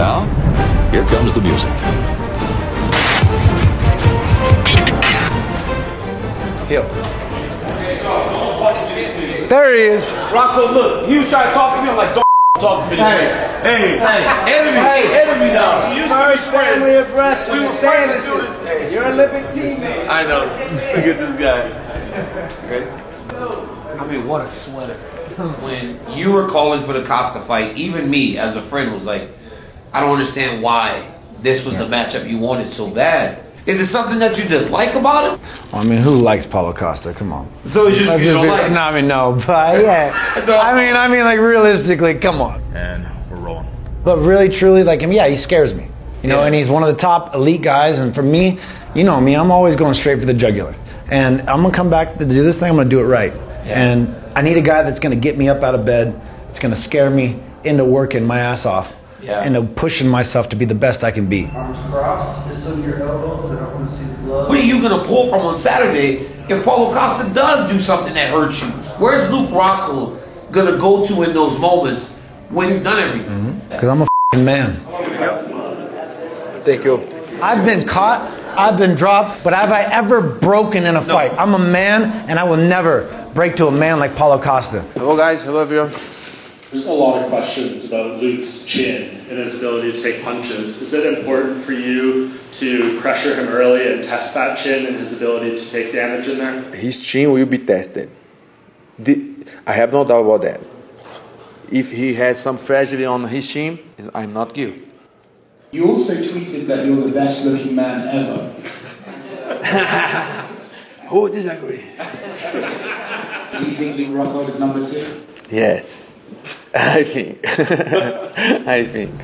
Now, here comes the music. Hill. There he is. Rocco, look, he was trying to talk to me. I'm like, don't talk to me. Hey. hey, Hey. enemy, Hey. enemy now. You used to be First friends. family of wrestling. We were the friends to do this. Hey. You're an Olympic teammate. I know. Look at this guy. Ready? I mean, what a sweater. When you were calling for the Costa fight, even me as a friend was like, I don't understand why this was the matchup you wanted so bad. Is it something that you dislike about him? I mean, who likes Paulo Costa? Come on. So it's just Let's you just don't be- like? No, I mean, no, but yeah. I mean, I mean, like realistically, come on. And we're rolling. But really, truly, like him, yeah, he scares me. You know, Yeah. and he's one of the top elite guys. And for me, you know me, I'm always going straight for the jugular. And I'm gonna come back to do this thing. I'm gonna do it right. And I need a guy that's gonna get me up out of bed. It's gonna scare me into working my ass off. Yeah. Into pushing myself to be the best I can be. Arms crossed, just on your elbows. I don't want to see the blood. What are you going to pull from on Saturday if Paulo Costa does do something that hurts you? Where's Luke Rockhold going to go to in those moments when you've done everything? Mm-hmm. Because I'm a fing man. Thank you. I've been caught, I've been dropped, but have I ever broken in a fight? I'm a man, and I will never break to a man like Paulo Costa. Hello, guys. Hello, everyone. There's a lot of questions about Luke's chin and his ability to take punches. Is it important for you to pressure him early and test that chin and his ability to take damage in there? His chin will be tested. The- I have no doubt about that. If he has some fragility on his chin, I'm not guilty. You also tweeted that you're the best looking man ever. Who would disagree? Do you think Luke Rockhold is number two? Yes, I think. I think.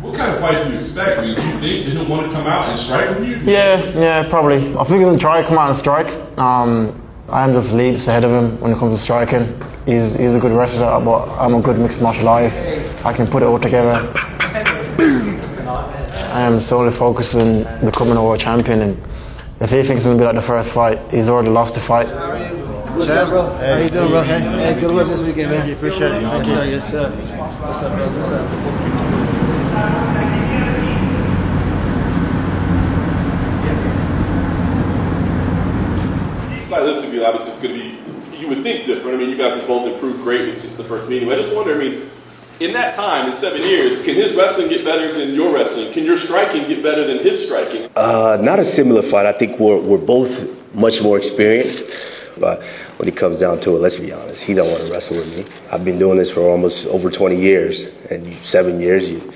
What kind of fight do you expect? I mean, do you think that he'll want to come out and strike with you? Yeah, yeah, probably. I think he'll try to come out and strike. Um, I am just leaps ahead of him when it comes to striking. He's, he's a good wrestler, but I'm a good mixed martial artist. I can put it all together. I am solely focused on becoming a world champion, and if he thinks it's gonna be like the first fight, he's already lost the fight. What's up, bro? How you doing, bro? Hey, good luck this weekend, man. Appreciate it. Yes, sir. Yes, sir. What's up, fellas? What's up? Like this to be obviously it's going to be. You would think different. I mean, you guys have both improved greatly since the first meeting. But I just wonder. I mean, in that time, in seven years, can his wrestling get better than your wrestling? Can your striking get better than his striking? Uh, not a similar fight. I think we're, we're both much more experienced. But when it comes down to it, let's be honest, he don't want to wrestle with me. I've been doing this for almost over 20 years, and seven years, you,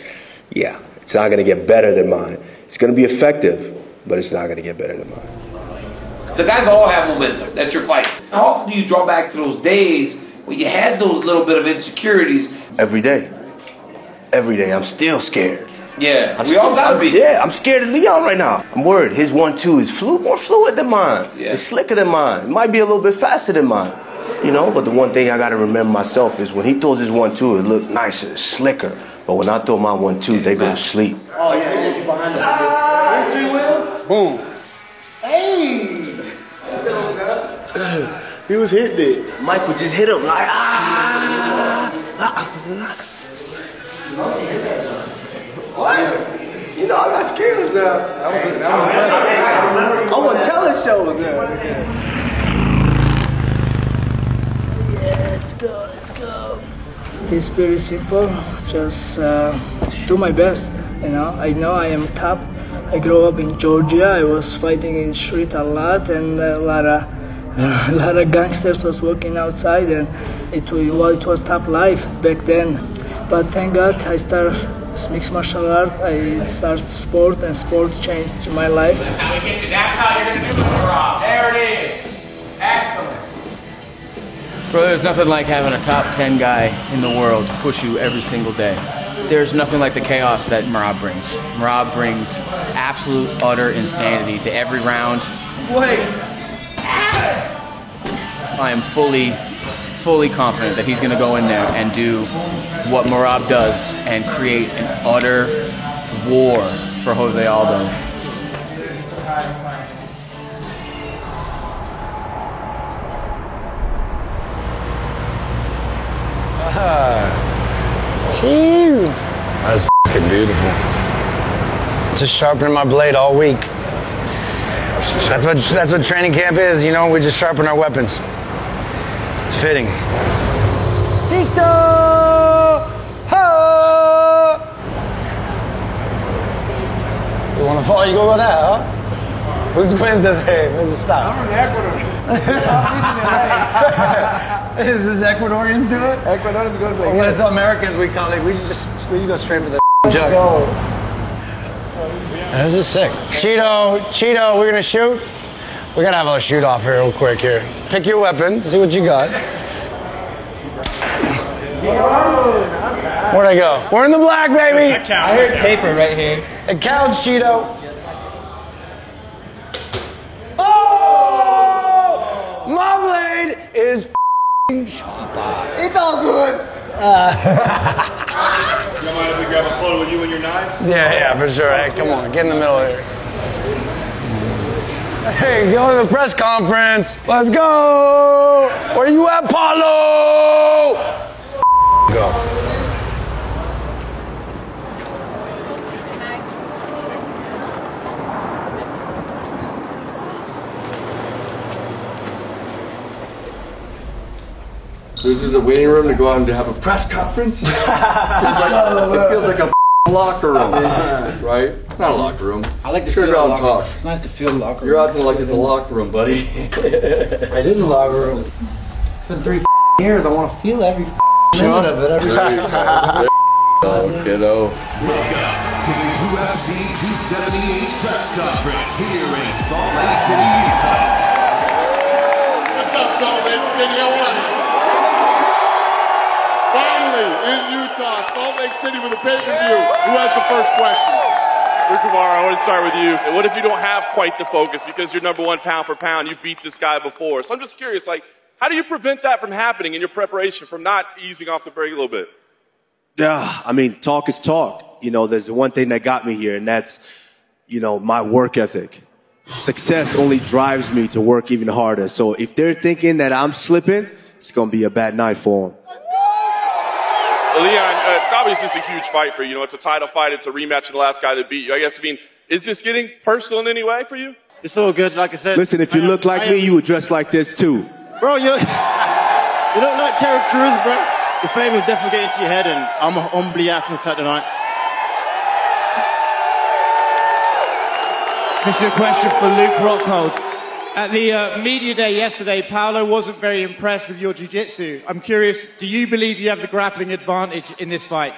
yeah, it's not going to get better than mine. It's going to be effective, but it's not going to get better than mine. The guys all have momentum. That's your fight. How often do you draw back to those days when you had those little bit of insecurities? Every day. Every day. I'm still scared. Yeah, I'm we still- all gotta I'm- be. Yeah, I'm scared of Leon right now. I'm worried. His one-two is flu- more fluid than mine. Yeah. It's slicker than mine. It might be a little bit faster than mine. You know, but the one thing I gotta remember myself is when he throws his one-two, it look nicer, slicker. But when I throw my one-two, they go to sleep. Oh, yeah, yeah, behind that. Boom. Hey! He was hit there. Michael just hit him like ah. ah. What? You know I got skills now. I'm on talent shows now. Yeah, let's go, let's go. It's very simple. Just uh, do my best. You know, I know I am top. I grew up in Georgia. I was fighting in street a lot, and a lot of a lot of gangsters was working outside, and it was well, it was top life back then. But thank God I started mixed martial art. I started sport, and sport changed my life. That's how we get you. That's how you're gonna do it, Rob. There it is. Excellent. Bro, there's nothing like having a top 10 guy in the world push you every single day. There's nothing like the chaos that Merab brings. Merab brings absolute, utter insanity to every round. Wait. I am fully, fully confident that he's going to go in there and do what Merab does and create an utter war for Jose Aldo. That's fucking beautiful. Just sharpening my blade all week. That's what that's what training camp is. You know, we just sharpen our weapons. It's fitting. Tito! Ho! You want to follow? You go with that, huh? Who's wins this game? Where's the stop? I'm from Ecuador. is this Ecuadorians do it? Ecuadorians goes like When it's Americans, we call it. We just we just go straight for the jug. This is sick. Chito, Chito, we're gonna shoot. We gotta have a shoot off here real quick here. Pick your weapon, see what you got. Where'd I go? We're in the black, baby. I heard paper right here. It counts, Chito. Oh! My blade is f***ing sharper. It's all good. You mind if we grab a photo with you and your knives? Yeah, yeah, for sure. Hey, come on, get in the middle here. Hey, go to the press conference. Let's go. Where you at, Paulo? Go. This is the waiting room to go out and to have a press conference. it, feels like, it feels like a locker room, right? It's not a locker room. I like to Sure, feel go out and locker talk. It's nice to feel the locker room. You're acting like it's a locker room, buddy. It is a locker room. It's been three years. I want to feel every minute of it. Every second. Oh, kiddo. To the UFC 278 press conference here in Salt Lake City, Utah. What's up, Salt Lake City? How are you? Finally, in Utah, Salt Lake City with a pay-per-view. Who has the first question? Rick Guevara, I want to start with you. What if you don't have quite the focus because you're number one pound for pound? You beat this guy before. So I'm just curious, like, how do you prevent that from happening in your preparation, from not easing off the brake a little bit? Yeah, I mean, talk is talk. You know, there's one thing that got me here, and that's, you know, my work ethic. Success only drives me to work even harder. So if they're thinking that I'm slipping, it's going to be a bad night for them. Well, Leon, uh, it's obviously this is a huge fight for you. You know, it's a title fight. It's a rematch of the last guy that beat you. I guess, I mean, is this getting personal in any way for you? It's all good, like I said. Listen, if you look like me, you would dress like this too. Bro, you, you don't look like Terry Crews, bro. The fame is definitely getting to your head, and I'm humbly asking Saturday night. This is a question for Luke Rockhold. At the uh, media day yesterday, Paulo wasn't very impressed with your jiu-jitsu. I'm curious, do you believe you have the grappling advantage in this fight?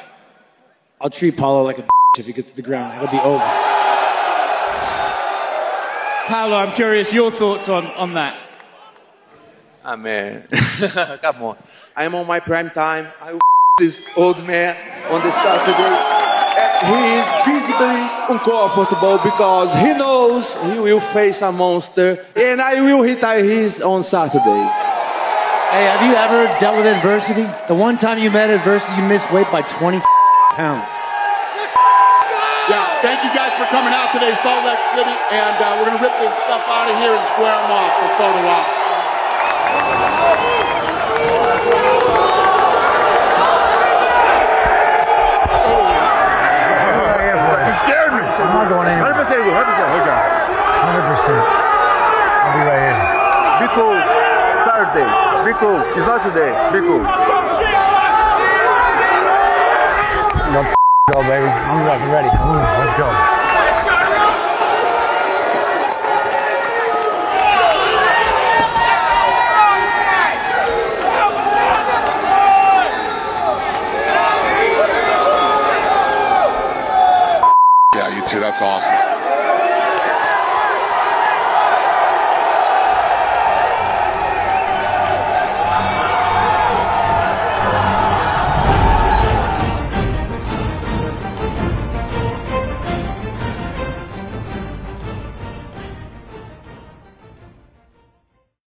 I'll treat Paulo like a bitch if he gets to the ground. It'll be over. Paulo, I'm curious your thoughts on, on that. Ah, man. Come on. I am on my prime time. I will this old man on the Saturday. And He is visibly uncomfortable because he knows he will face a monster and I will retire his on Saturday. Hey, have you ever dealt with adversity? The one time you met adversity, you missed weight by 20 pounds. Yeah, thank you guys for coming out today, Salt Lake City, and uh, we're gonna rip this stuff out of here and square them off for photo ops. You scared me. I'm not going anywhere. 100% good. 100%. Okay. 100%. I'll be right here. Be cool. Saturday. Be cool. It's not today. Be cool. Let's go, baby. I'm fucking ready. Let's go. Yeah, you too. That's awesome.